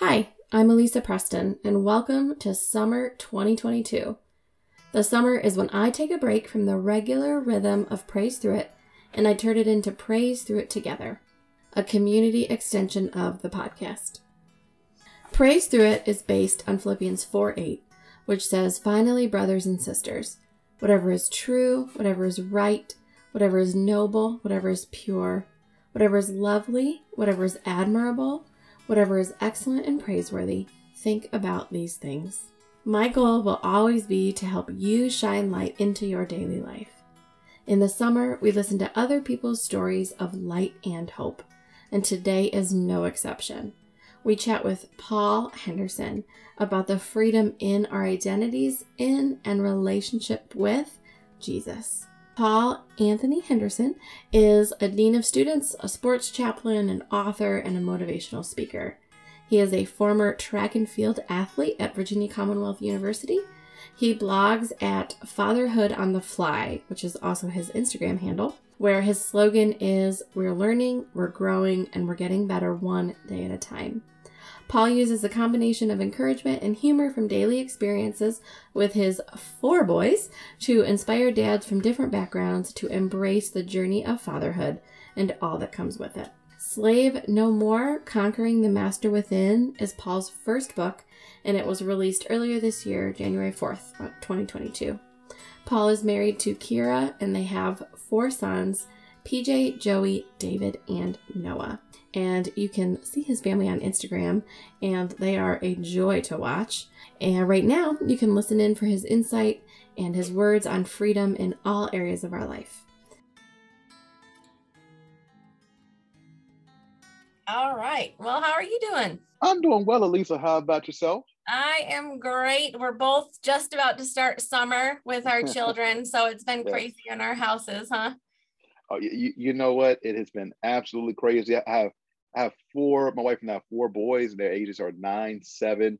Hi, I'm Elisa Preston, and welcome to Summer 2022. The summer is when I take a break from the regular rhythm of Praise Through It and I turn it into Praise Through It Together, a community extension of the podcast. Praise Through It is based on Philippians 4 8, which says, Finally, brothers and sisters, whatever is true, whatever is right, whatever is noble, whatever is pure, whatever is lovely, whatever is admirable, Whatever is excellent and praiseworthy, think about these things. My goal will always be to help you shine light into your daily life. In the summer, we listen to other people's stories of light and hope, and today is no exception. We chat with Paul Henderson about the freedom in our identities in and relationship with Jesus. Paul Anthony Henderson is a dean of students, a sports chaplain, an author, and a motivational speaker. He is a former track and field athlete at Virginia Commonwealth University. He blogs at Fatherhood on the Fly, which is also his Instagram handle, where his slogan is We're learning, we're growing, and we're getting better one day at a time. Paul uses a combination of encouragement and humor from daily experiences with his four boys to inspire dads from different backgrounds to embrace the journey of fatherhood and all that comes with it. Slave No More Conquering the Master Within is Paul's first book, and it was released earlier this year, January 4th, 2022. Paul is married to Kira, and they have four sons PJ, Joey, David, and Noah and you can see his family on Instagram, and they are a joy to watch. And right now, you can listen in for his insight and his words on freedom in all areas of our life. All right. Well, how are you doing? I'm doing well, Elisa. How about yourself? I am great. We're both just about to start summer with our children, so it's been crazy in our houses, huh? Oh, you, you know what? It has been absolutely crazy. I have I have four. My wife and I have four boys, and their ages are nine, seven,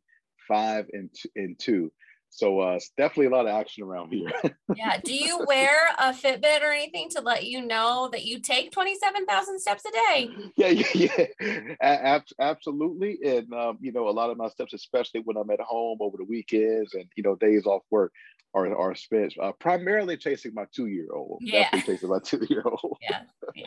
five, and two, and two. So uh, it's definitely a lot of action around here. yeah. Do you wear a Fitbit or anything to let you know that you take 27,000 steps a day? Yeah, yeah, yeah. absolutely. And, um, you know, a lot of my steps, especially when I'm at home over the weekends and, you know, days off work, are, are spent uh, primarily chasing my two year old. Yeah. Definitely chasing my two year old. yeah. Yeah.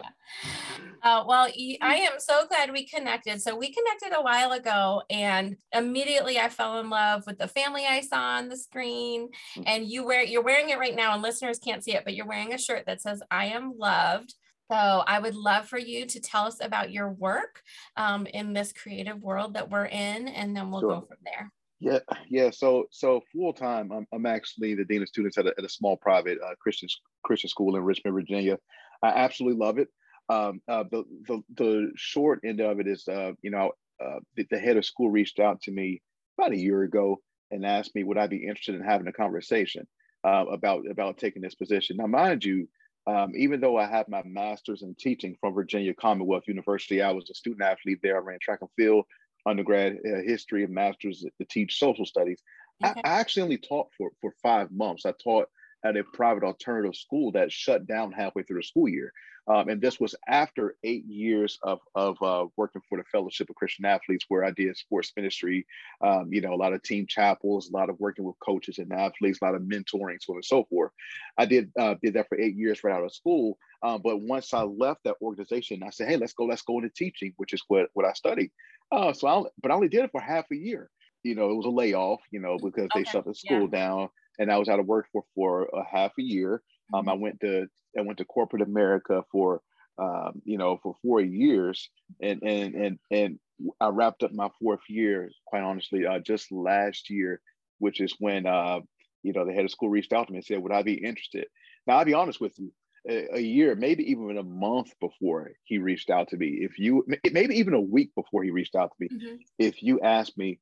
Uh, well, I am so glad we connected. So we connected a while ago, and immediately I fell in love with the family I saw on the screen. Mm. And you wear you're wearing it right now, and listeners can't see it, but you're wearing a shirt that says "I am loved." So I would love for you to tell us about your work um, in this creative world that we're in, and then we'll sure. go from there. Yeah, yeah. So, so full time, I'm, I'm actually the dean of students at a, at a small private uh, Christian Christian school in Richmond, Virginia. I absolutely love it. Um, uh, the, the the short end of it is, uh, you know, uh, the, the, head of school reached out to me about a year ago and asked me would I be interested in having a conversation uh, about about taking this position. Now, mind you, um, even though I have my master's in teaching from Virginia Commonwealth University, I was a student athlete there. I ran track and field undergrad uh, history and master's to teach social studies. Okay. I, I, actually only taught for, for five months. I taught at a private alternative school that shut down halfway through the school year. Um, and this was after eight years of, of uh, working for the Fellowship of Christian Athletes, where I did sports ministry, um, you know, a lot of team chapels, a lot of working with coaches and athletes, a lot of mentoring, so on and so forth. I did uh, did that for eight years right out of school. Um, but once I left that organization, I said, hey, let's go, let's go into teaching, which is what, what I studied. Uh, so I, but I only did it for half a year. You know, it was a layoff, you know, because they shut the school yeah. down and I was out of work for, for a half a year. Um, mm-hmm. I went to, I went to corporate America for, um, you know, for four years and, and, and, and I wrapped up my fourth year, quite honestly, uh, just last year, which is when, uh, you know, the head of school reached out to me and said, would I be interested? Now, I'll be honest with you, a, year, maybe even a month before he reached out to me, if you maybe even a week before he reached out to me, mm-hmm. if you asked me,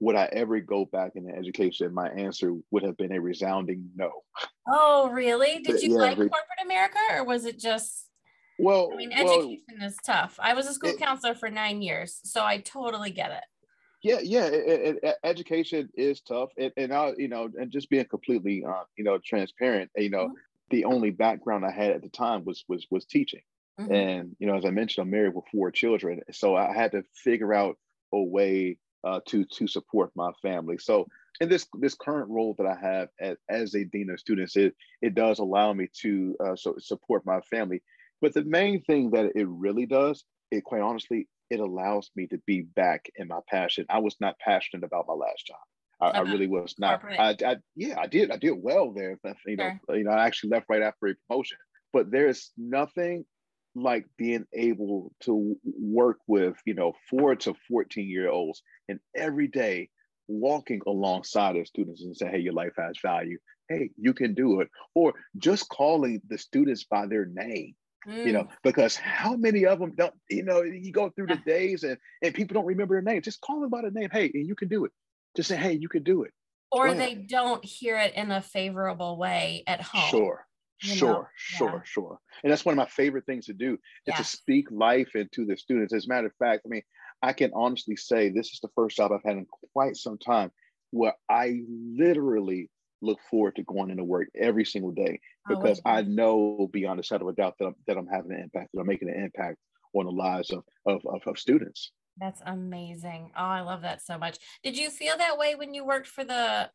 would I ever go back into education? My answer would have been a resounding no. Oh, really? Did you yeah, like corporate America or was it just? Well, I mean, education well, is tough. I was a school it, counselor for nine years, so I totally get it. Yeah, yeah. It, it, education is tough, and, and I, you know, and just being completely, uh, you know, transparent. You know, mm-hmm the only background I had at the time was was was teaching. Mm-hmm. And you know, as I mentioned, I'm married with four children, so I had to figure out a way uh, to to support my family. So in this this current role that I have as, as a dean of students, it it does allow me to uh, so support my family. But the main thing that it really does, it quite honestly, it allows me to be back in my passion. I was not passionate about my last job. I, uh-huh. I really was not. I, I, yeah, I did. I did well there. You know, sure. you know, I actually left right after a promotion. But there's nothing like being able to work with you know four to 14 year olds and every day walking alongside their students and say hey your life has value. Hey you can do it. Or just calling the students by their name mm. you know mm. because how many of them don't you know you go through the days and and people don't remember their name. Just call them by the name. Hey and you can do it. Just say hey you can do it. Or they don't hear it in a favorable way at home. Sure sure, know? sure, yeah. sure. And that's one of my favorite things to do is yeah. to speak life into the students. As a matter of fact, I mean, I can honestly say this is the first job I've had in quite some time where I literally look forward to going into work every single day oh, because oh, I know beyond a shadow of a doubt that I'm, that I'm having an impact, that I'm making an impact on the lives of, of, of, of students. That's amazing. Oh, I love that so much. Did you feel that way when you worked for the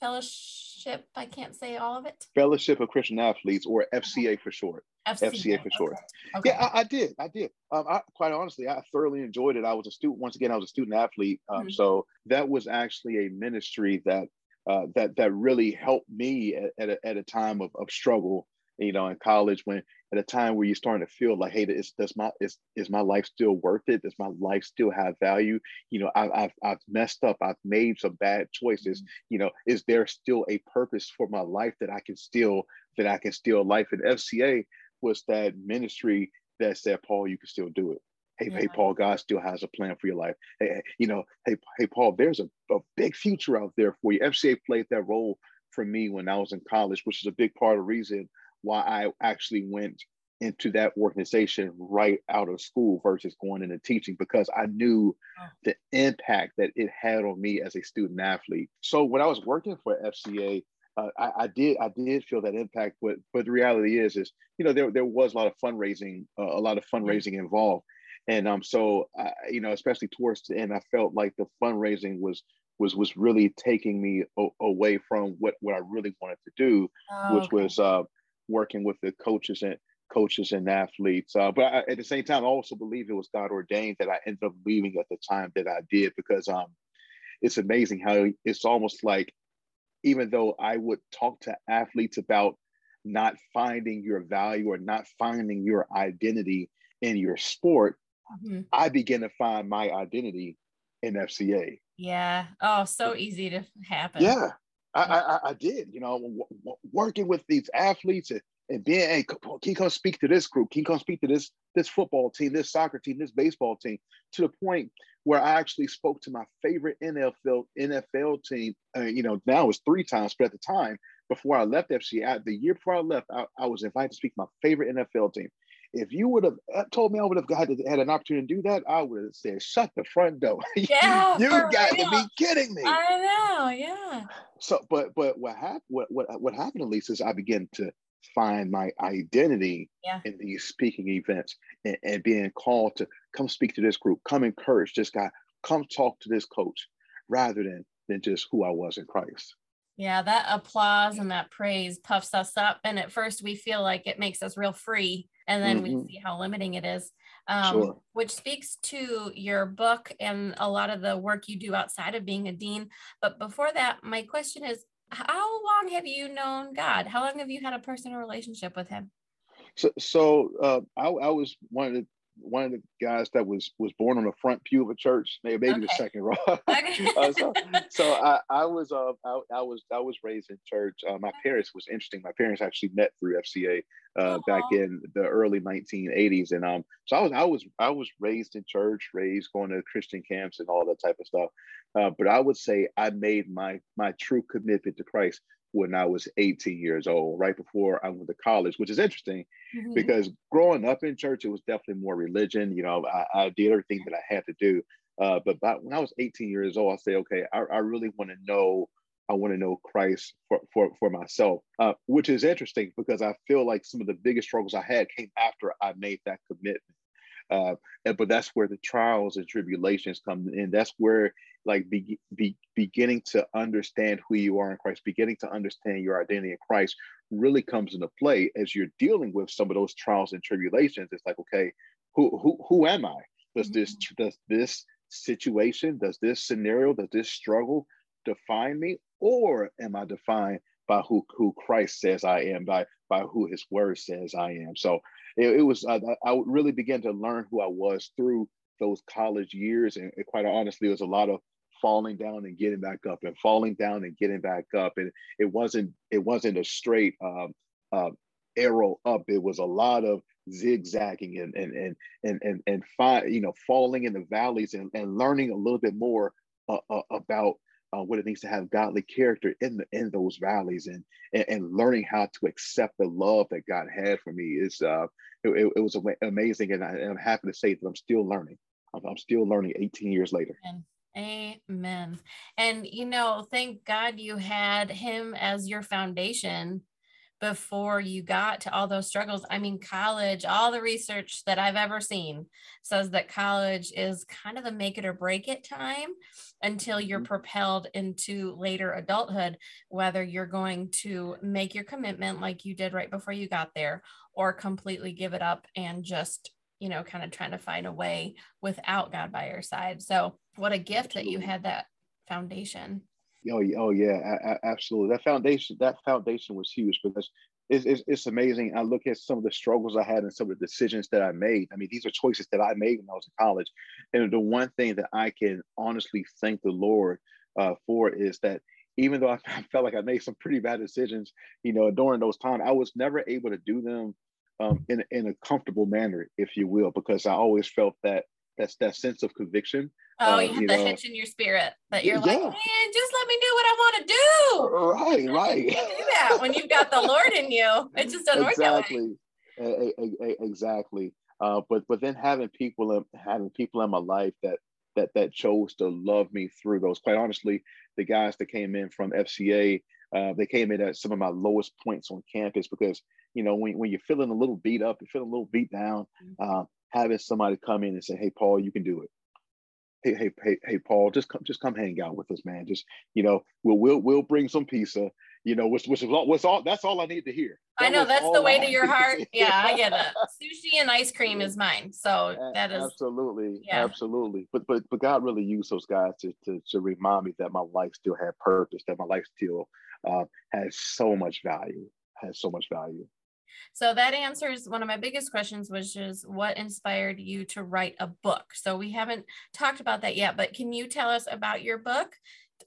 fellowship. I can't say all of it. Fellowship of Christian Athletes, or FCA for short. FCA, FCA for short. Okay. Yeah, I, I, did. I did. Um, I, quite honestly, I thoroughly enjoyed it. I was a student. Once again, I was a student athlete. Um, mm-hmm. So that was actually a ministry that uh, that that really helped me at, at, a, at a time of, of struggle you know, in college when at a time where you're starting to feel like, hey, is does my is is my life still worth it? Does my life still have value? You know, I've I've, I've messed up. I've made some bad choices. Mm-hmm. You know, is there still a purpose for my life that I can still that I can still life? And FCA was that ministry that said, Paul, you can still do it. Hey, yeah. hey, Paul, God still has a plan for your life. Hey, you know, hey, hey, Paul, there's a, a big future out there for you. FCA played that role for me when I was in college, which is a big part of the reason why I actually went into that organization right out of school versus going into teaching because I knew oh. the impact that it had on me as a student athlete. So when I was working for FCA, uh, I, I, did I did feel that impact, but but the reality is is you know there there was a lot of fundraising uh, a lot of fundraising involved, and um so uh, you know especially towards the end I felt like the fundraising was was was really taking me o- away from what what I really wanted to do, oh, which okay. was uh working with the coaches and coaches and athletes. Uh, but I, at the same time, I also believe it was God ordained that I ended up leaving at the time that I did because um, it's amazing how it's almost like even though I would talk to athletes about not finding your value or not finding your identity in your sport, mm-hmm. I begin to find my identity in FCA. Yeah. Oh, so easy to happen. Yeah. I, I, I did, you know, w- working with these athletes and, and being, hey, can you come speak to this group? Can you come speak to this this football team, this soccer team, this baseball team? To the point where I actually spoke to my favorite NFL NFL team. Uh, you know, now it's three times, but at the time before I left FC, I, the year before I left, I, I was invited to speak to my favorite NFL team. If you would have uh, told me I would have got had an opportunity to do that, I would have said, "Shut the front door." Yeah, you got real. to be kidding me. I know, yeah. So, but but what happened? What what what happened, at least, is I began to find my identity yeah. in these speaking events and, and being called to come speak to this group, come encourage this guy, come talk to this coach, rather than than just who I was in Christ. Yeah, that applause and that praise puffs us up. And at first, we feel like it makes us real free. And then mm-hmm. we see how limiting it is, um, sure. which speaks to your book and a lot of the work you do outside of being a dean. But before that, my question is how long have you known God? How long have you had a personal relationship with Him? So, so uh, I, I was one of the one of the guys that was was born on the front pew of a church, maybe, maybe okay. the second row. Okay. uh, so, so I, I was uh, I, I, was I was raised in church. Uh, my parents was interesting. My parents actually met through FCA uh, back in the early 1980s, and um, so I was I was I was raised in church, raised going to Christian camps and all that type of stuff. Uh, but I would say I made my my true commitment to Christ when I was 18 years old, right before I went to college, which is interesting mm-hmm. because growing up in church, it was definitely more religion. You know, I, I did everything that I had to do. Uh, but by, when I was 18 years old, I say, okay, I, I really want to know, I want to know Christ for, for, for myself, uh, which is interesting because I feel like some of the biggest struggles I had came after I made that commitment. Uh, but that's where the trials and tribulations come in. That's where like be, be, beginning to understand who you are in Christ, beginning to understand your identity in Christ really comes into play as you're dealing with some of those trials and tribulations. It's like, okay, who who who am I? Does this mm-hmm. does this situation, does this scenario, does this struggle define me, or am I defined by who who Christ says I am, by by who His Word says I am? So it, it was I, I really began to learn who I was through those college years, and quite honestly, it was a lot of falling down and getting back up, and falling down and getting back up, and it wasn't it wasn't a straight um, uh, arrow up. It was a lot of zigzagging and and and and and, and fi- you know falling in the valleys and, and learning a little bit more uh, uh, about uh, what it means to have godly character in the in those valleys and, and, and learning how to accept the love that God had for me is uh it, it was amazing and, I, am happy to say that I'm still learning. I'm, I'm still learning 18 years later. Amen. Amen. And you know, thank God you had him as your foundation before you got to all those struggles. I mean, college, all the research that I've ever seen says that college is kind of the make it or break it time until you're mm-hmm. propelled into later adulthood, whether you're going to make your commitment like you did right before you got there or completely give it up and just you know, kind of trying to find a way without God by your side. So, what a gift that you had that foundation. Oh, oh yeah, absolutely. That foundation, that foundation was huge because it's, it's, it's, amazing. I look at some of the struggles I had and some of the decisions that I made. I mean, these are choices that I made when I was in college. And the one thing that I can honestly thank the Lord uh, for is that even though I felt like I made some pretty bad decisions, you know, during those times, I was never able to do them um, in, in a comfortable manner, if you will, because I always felt that that's that sense of conviction. Oh, uh, you have you the know, hitch in your spirit that you're yeah. like, man, just let me do what I want to do. Right, right. do that when you've got the Lord in you. It just doesn't exactly. work that way. Exactly. Uh, but but then having people in, having people in my life that that that chose to love me through those. Quite honestly, the guys that came in from FCA, uh, they came in at some of my lowest points on campus because you know when, when you're feeling a little beat up, you're feeling a little beat down. Mm-hmm. Uh, having somebody come in and say, "Hey, Paul, you can do it." Hey, hey, hey, hey, Paul, just come, just come hang out with us, man. Just you know, we'll we'll we'll bring some pizza. You know, which which is all, what's all that's all I need to hear. That I know that's the way I to your heart. Yeah, I get it. Sushi and ice cream is mine, so that is absolutely, yeah. absolutely. But but but God really used those guys to to to remind me that my life still had purpose, that my life still uh, has so much value, has so much value. So that answers one of my biggest questions, which is what inspired you to write a book? So we haven't talked about that yet, but can you tell us about your book?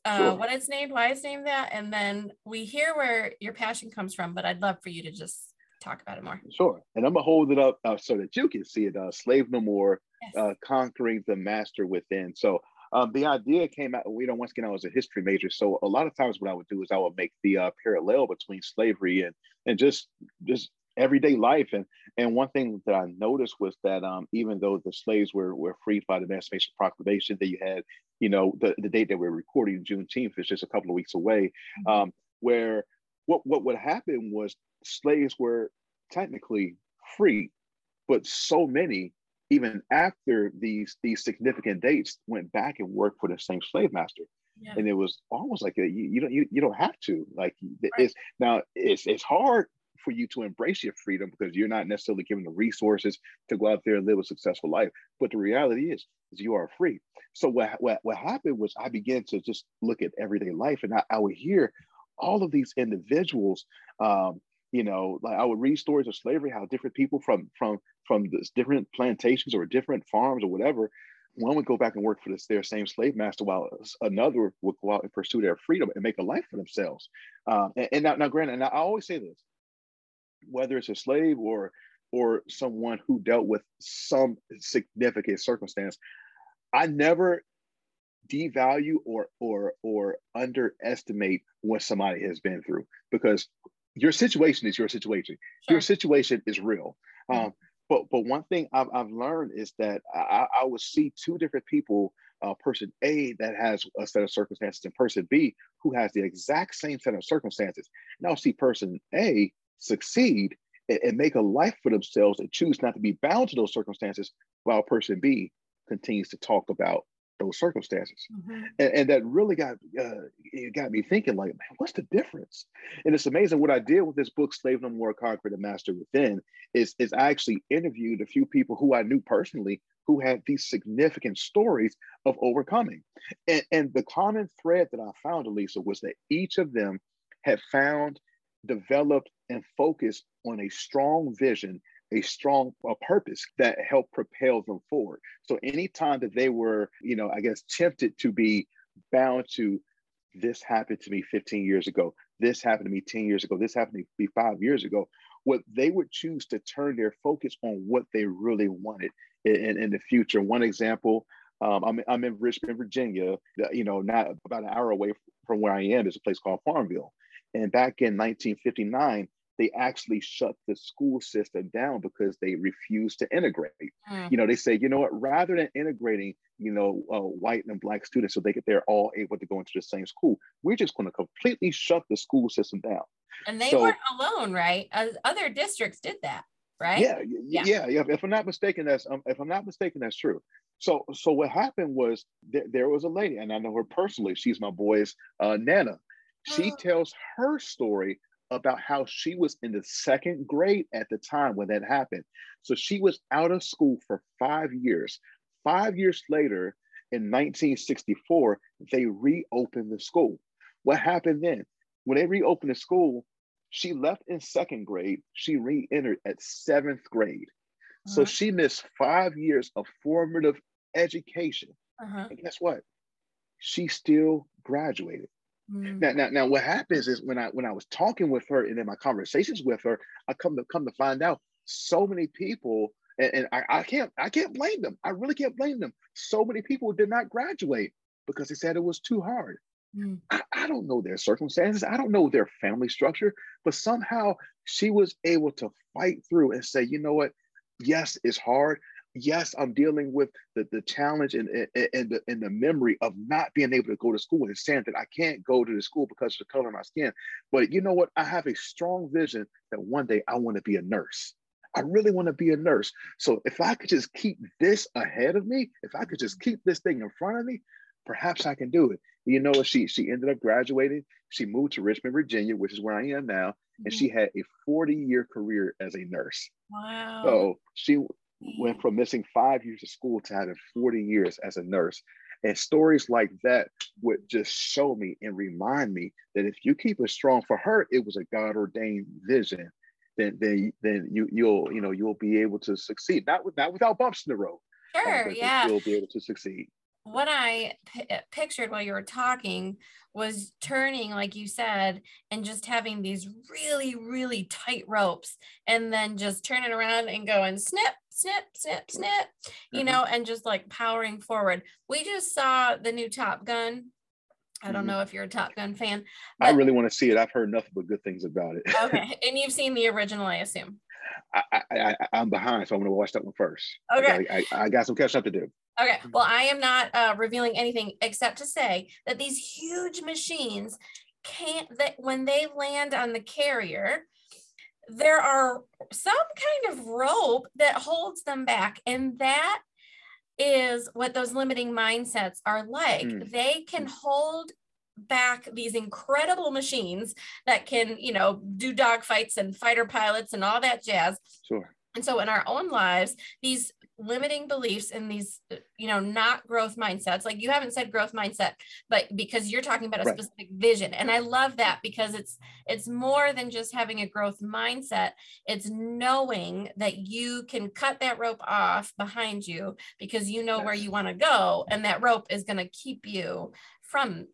Uh, sure. What it's named, why it's named that, and then we hear where your passion comes from. But I'd love for you to just talk about it more. Sure, and I'm gonna hold it up uh, so that you can see it. Uh, Slave No More, yes. uh, conquering the master within. So um, the idea came out. We don't once again I was a history major, so a lot of times what I would do is I would make the uh, parallel between slavery and and just just everyday life. And and one thing that I noticed was that um, even though the slaves were were freed by the Emancipation Proclamation, that you had, you know, the, the date that we're recording, Juneteenth, is just a couple of weeks away, mm-hmm. um, where what what would happen was slaves were technically free, but so many even after these these significant dates went back and worked for the same slave master yeah. and it was almost like a, you, you don't you, you don't have to like right. it's now it's it's hard for you to embrace your freedom because you're not necessarily given the resources to go out there and live a successful life. But the reality is, is you are free. So what what, what happened was I began to just look at everyday life, and I, I would hear all of these individuals. Um, you know, like I would read stories of slavery, how different people from from from this different plantations or different farms or whatever, one would go back and work for this, their same slave master, while another would go out and pursue their freedom and make a life for themselves. Um, and, and now, now, granted, and I always say this: whether it's a slave or or someone who dealt with some significant circumstance, I never devalue or or or underestimate what somebody has been through because your situation is your situation. Sure. Your situation is real. Mm-hmm. Um, but but one thing I've, I've learned is that I, I will see two different people uh, person A that has a set of circumstances and person B who has the exact same set of circumstances. And I'll see person A succeed and, and make a life for themselves and choose not to be bound to those circumstances while person B continues to talk about those circumstances. Mm-hmm. And, and, that really got uh, it got me thinking, like, man, what's the difference? And it's amazing what I did with this book, Slave No More, Conquer the Master Within, is, is I actually interviewed a few people who I knew personally who had these significant stories of overcoming. And, and the common thread that I found, Elisa, was that each of them had found, developed, and focus on a strong vision a strong a purpose that helped propel them forward. So anytime that they were, you know, I guess tempted to be bound to this happened to me 15 years ago, this happened to me 10 years ago, this happened to me five years ago, what they would choose to turn their focus on what they really wanted in, in the future. One example, um, I'm, I'm in Richmond, Virginia, you know, not about an hour away from where I am is a place called Farmville. And back in 1959, they actually shut the school system down because they refused to integrate. Mm. You know, they say, you know what, rather than integrating, you know, uh, white and black students so they get they're all able to go into the same school, we're just going to completely shut the school system down. And they so, weren't alone, right? Other districts did that, right? Yeah, yeah, yeah. yeah. If I'm not mistaken, that's um, if I'm not mistaken, that's true. So, so what happened was th- there was a lady, and I know her personally. She's my boy's uh, Nana. She oh. tells her story about how she was in the second grade at the time when that happened. So she was out of school for five years. Five years later, in 1964, they reopened the school. What happened then? When they reopened the school, she left in second grade. She re entered at seventh grade. Uh-huh. So she missed five years of formative education. Uh-huh. And guess what? She still graduated. Mm. Now, now, now, what happens is when I when I was talking with her and in my conversations with her, I come to come to find out so many people, and, and I, I can't I can't blame them. I really can't blame them. So many people did not graduate because they said it was too hard. Mm. I, I don't know their circumstances. I don't know their family structure, but somehow she was able to fight through and say, you know what? Yes, it's hard yes, I'm dealing with the, the challenge and, and, and, the, and the memory of not being able to go to school and saying that I can't go to the school because of the color of my skin. But you know what? I have a strong vision that one day I want to be a nurse. I really want to be a nurse. So if I could just keep this ahead of me, if I could just keep this thing in front of me, perhaps I can do it. You know? She she ended up graduating. She moved to Richmond, Virginia, which is where I am now, and she mm-hmm. had a 40 year career as a nurse. Wow. So she went from missing five years of school to having 40 years as a nurse. And stories like that would just show me and remind me that if you keep it strong for her, it was a God ordained vision. Then, then, then you you'll you know you'll be able to succeed. Not with not without bumps in the road. Sure, yeah. You'll be able to succeed what I p- uh, pictured while you were talking was turning, like you said, and just having these really, really tight ropes, and then just turning around and going snip, snip, snip, snip, you mm-hmm. know, and just like powering forward. We just saw the new Top Gun. I don't mm-hmm. know if you're a Top Gun fan. I really want to see it. I've heard nothing but good things about it. okay, and you've seen the original, I assume. I, I, am behind, so I'm going to watch that one first. Okay, I, I, I got some catch up to do. Okay. Well, I am not uh, revealing anything except to say that these huge machines can't, that when they land on the carrier, there are some kind of rope that holds them back. And that is what those limiting mindsets are like. Mm. They can mm. hold back these incredible machines that can, you know, do dogfights and fighter pilots and all that jazz. Sure. And so in our own lives, these limiting beliefs in these, you know, not growth mindsets, like you haven't said growth mindset, but because you're talking about a right. specific vision. And I love that because it's it's more than just having a growth mindset. It's knowing that you can cut that rope off behind you because you know yes. where you want to go. And that rope is going to keep you from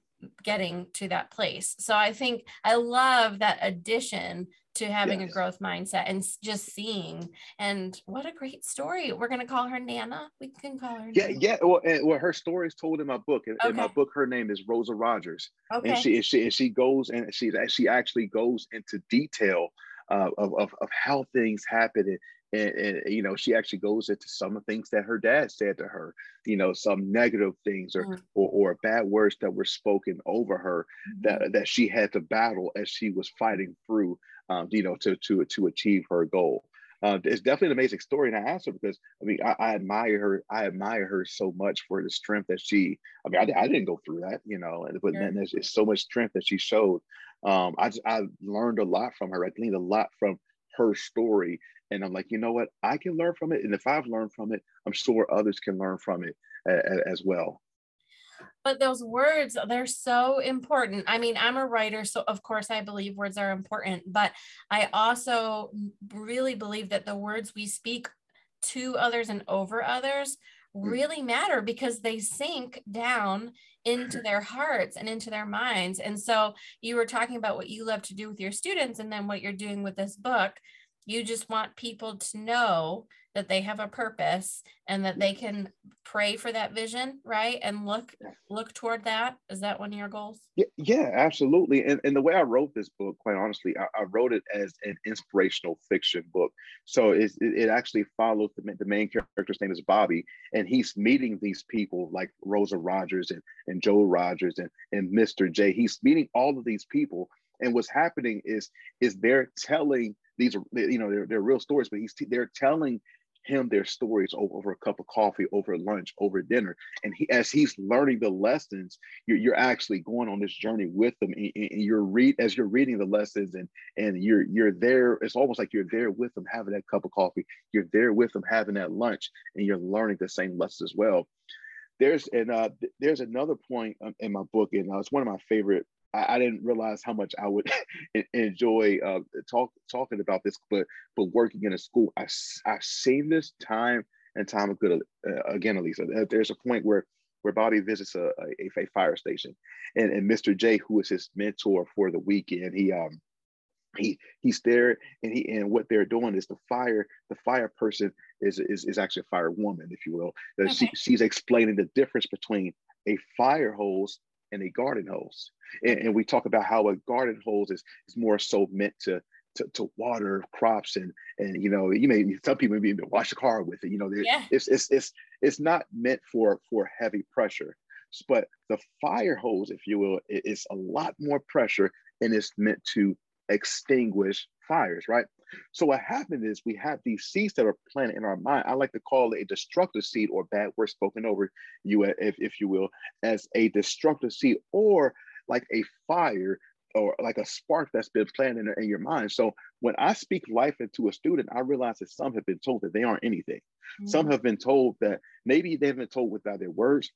getting to that place. So I think I love that addition to having yes. a growth mindset and just seeing and what a great story we're going to call her nana we can call her yeah nana. yeah well, and, well her story is told in my book in, okay. in, my book her name is rosa rogers okay. and she and she and she goes and she she actually goes into detail uh, of, of, of how things happen and, and, you know she actually goes into some of the things that her dad said to her you know some negative things or mm. or, or, bad words that were spoken over her mm-hmm. that that she had to battle as she was fighting through um, you know, to to to achieve her goal. Uh, it's definitely an amazing story, and I asked her because I mean I, I, admire her. I admire her so much for the strength that she. I mean, I, I didn't go through that, you know, and but then there's, there's so much strength that she showed. Um, I just, I learned a lot from her. I gleaned a lot from her story, and I'm like, you know what, I can learn from it, and if I've learned from it, I'm sure others can learn from it as well but those words they're so important i mean i'm a writer so of course i believe words are important but i also really believe that the words we speak to others and over others mm. really matter because they sink down into their hearts and into their minds and so you were talking about what you love to do with your students and then what you're doing with this book you just want people to know that they have a purpose and that they can pray for that vision right? And look look toward that. Is that one of your goals? Yeah, yeah absolutely. And, and the way i wrote this book quite honestly i, I wrote it as an inspirational fiction book. So it, it actually follows the, the main character's name is bobby and he's meeting these people like rosa rogers and, and joe rogers and, and mr j. He's meeting all of these people. And what's happening is is they're telling these are you know they're, they're real stories but he's they're telling him their stories over, over, a cup of coffee, over lunch, over dinner. And he, as he's learning the lessons, you're, you're actually going on this journey with them. And, and, you're read as you're reading the lessons and and you're you're there. It's almost like you're there with them having that cup of coffee. You're there with them having that lunch, and you're learning the same lessons as well. There's and uh, there's another point um, in my book, and uh, it's one of my favorite I, I didn't realize how much I would enjoy uh, talk talking about this, but but working in a school, I I've seen this time and time again. Uh, again, Elisa, there's a point where where Bobby visits a, a, a fire station, and, and Mr. J, who is his mentor for the weekend, he um he he's there and he and what they're doing is the fire the fire person is is, is actually a fire woman if you will okay. she, she's explaining the difference between a fire hose and a garden hose. And, and, we talk about how a garden hose is, is more so meant to, to, to water crops and and you know you may some people may even wash a car with it you know yeah. it's, it's it's it's not meant for for heavy pressure. But the fire hose if you will is a lot more pressure and it's meant to extinguish fires right so what happened is we have these seeds that are planted in our mind. I like to call it a destructive seed or bad word spoken over you, if, if you will, as a destructive seed or like a fire or like a spark that's been planted in, in, your mind. So when I speak life into a student, I realize that some have been told that they aren't anything. Mm-hmm. Some have been told that maybe they've been told without their words.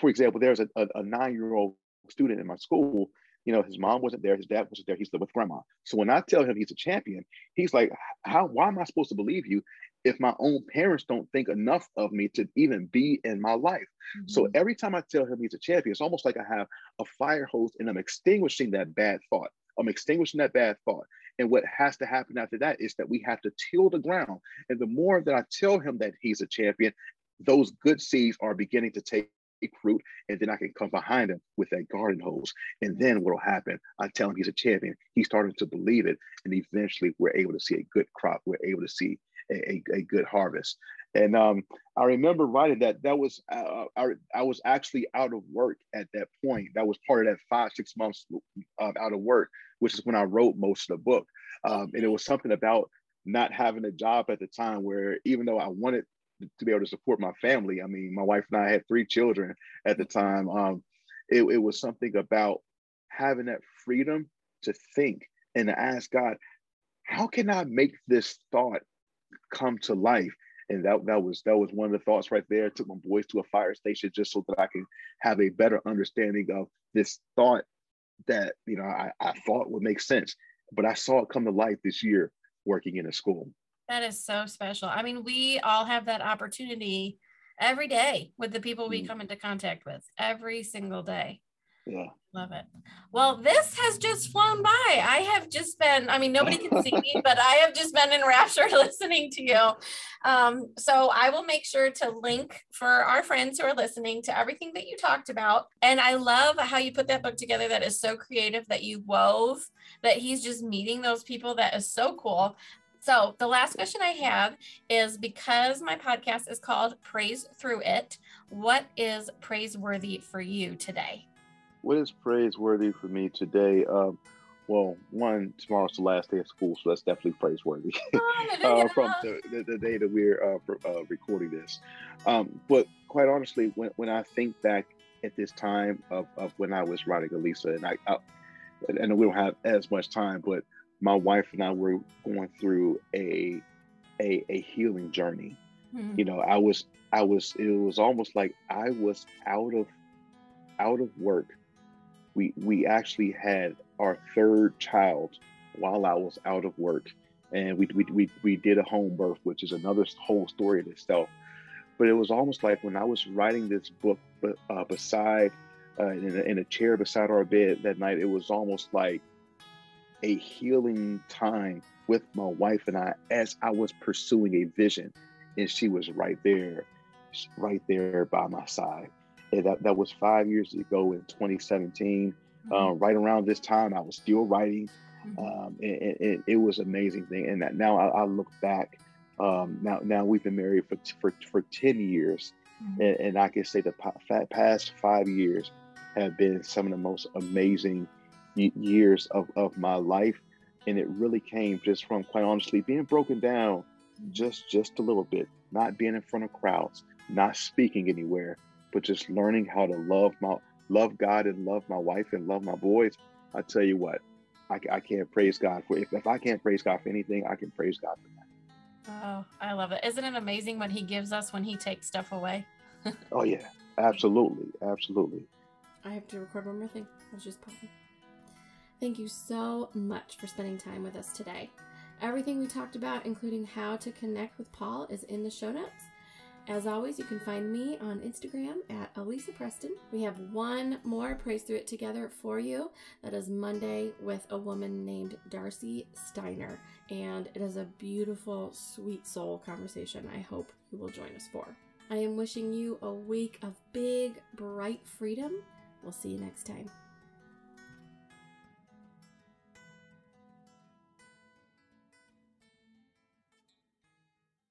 For example, there's a, a, a nine-year-old student in my school. You know, his mom wasn't there, his dad wasn't there. He's lived with grandma. So when I tell him he's a champion, he's like, "How? Why am I supposed to believe you if my own parents don't think enough of me to even be in my life. Mm-hmm. So every time I tell him he's a champion, it's almost like I have a fire hose and I'm extinguishing that bad thought. I'm extinguishing that bad thought. And what has to happen after that is that we have to till the ground. And the more that I tell him that he's a champion, those good seeds are beginning to take root, and then I can come behind him with that garden hose. And then what will happen? I tell him he's a champion. He's starting to believe it, and eventually we're able to see a good crop. We're able to see a, a good harvest. And um, I remember writing that. That was uh, I, I, was actually out of work at that point. That was part of that five six months uh, out of work, which is when I wrote most of the book. Um, and it was something about not having a job at the time, where even though I wanted to be able to support my family, I mean, my wife and I had three children at the time. Um, it, it was something about having that freedom to think and to ask God, how can I make this thought come to life. And that, that was that was one of the thoughts right there. I took my boys to a fire station just so that I can have a better understanding of this thought that you know I, I thought would make sense. But I saw it come to life this year working in a school. That is so special. I mean, we all have that opportunity every day with the people we mm. come into contact with every single day. Yeah. Love it. Well, this has just flown by. I have just been, I mean, nobody can see me, but I have just been in rapture listening to you. Um, so I will make sure to link for our friends who are listening to everything that you talked about. And I love how you put that book together that is so creative that you wove, that he's just meeting those people. That is so cool. So, the last question I have is because my podcast is called Praise Through It, what is praiseworthy for you today? what is praiseworthy for me today? Um, well, one tomorrow's the last day of school, so that's definitely praiseworthy Oh, uh, from the, the, the day that we're uh, for, uh, recording this. Um, but quite honestly, when, when I think back at this time of, of when I was writing Elisa, and I, I and we don't have as much time, but my wife and I were going through a a, a healing journey. Mhm. You know, I was I was it was almost like I was out of out of work. We we actually had our third child while I was out of work, and we we we, we did a home birth, which is another whole story in itself. But it was almost like when I was writing this book, uh, beside uh, in, a, in a chair beside our bed that night, it was almost like a healing time with my wife and I as I was pursuing a vision, and she was right there, right there by my side. And that, that was five years ago in 2017. Uh, right around this time, I was still writing. Mhm. Um, and, and- and it was amazing thing. And that now I, I look back. Um, now, now we've been married for for, for 10 years, Mhm. and, and I can say the pa- past five years have been some of the most amazing years of, of my life. And it really came just from, quite honestly, being broken down just just a little bit, not being in front of crowds, not speaking anywhere, but just learning how to love my love God and love my wife and love my boys. I tell you what, I, I can't praise God for if, if I can't praise God for anything, I can praise God for that. Oh, I love it. Isn't it amazing what he gives us when he takes stuff away? Oh yeah, absolutely, absolutely. I have to record one more thing. I was just pausing. Thank you so much for spending time with us today. Everything we talked about, including how to connect with Paul, is in the show notes. As always, you can find me on Instagram at Elisa Preston. We have one more Praise Through It Together for you. That is Monday with a woman named Darcy Steiner. And it is a beautiful, sweet soul conversation I hope you will join us for. I am wishing you a week of big, bright freedom. We'll see you next time.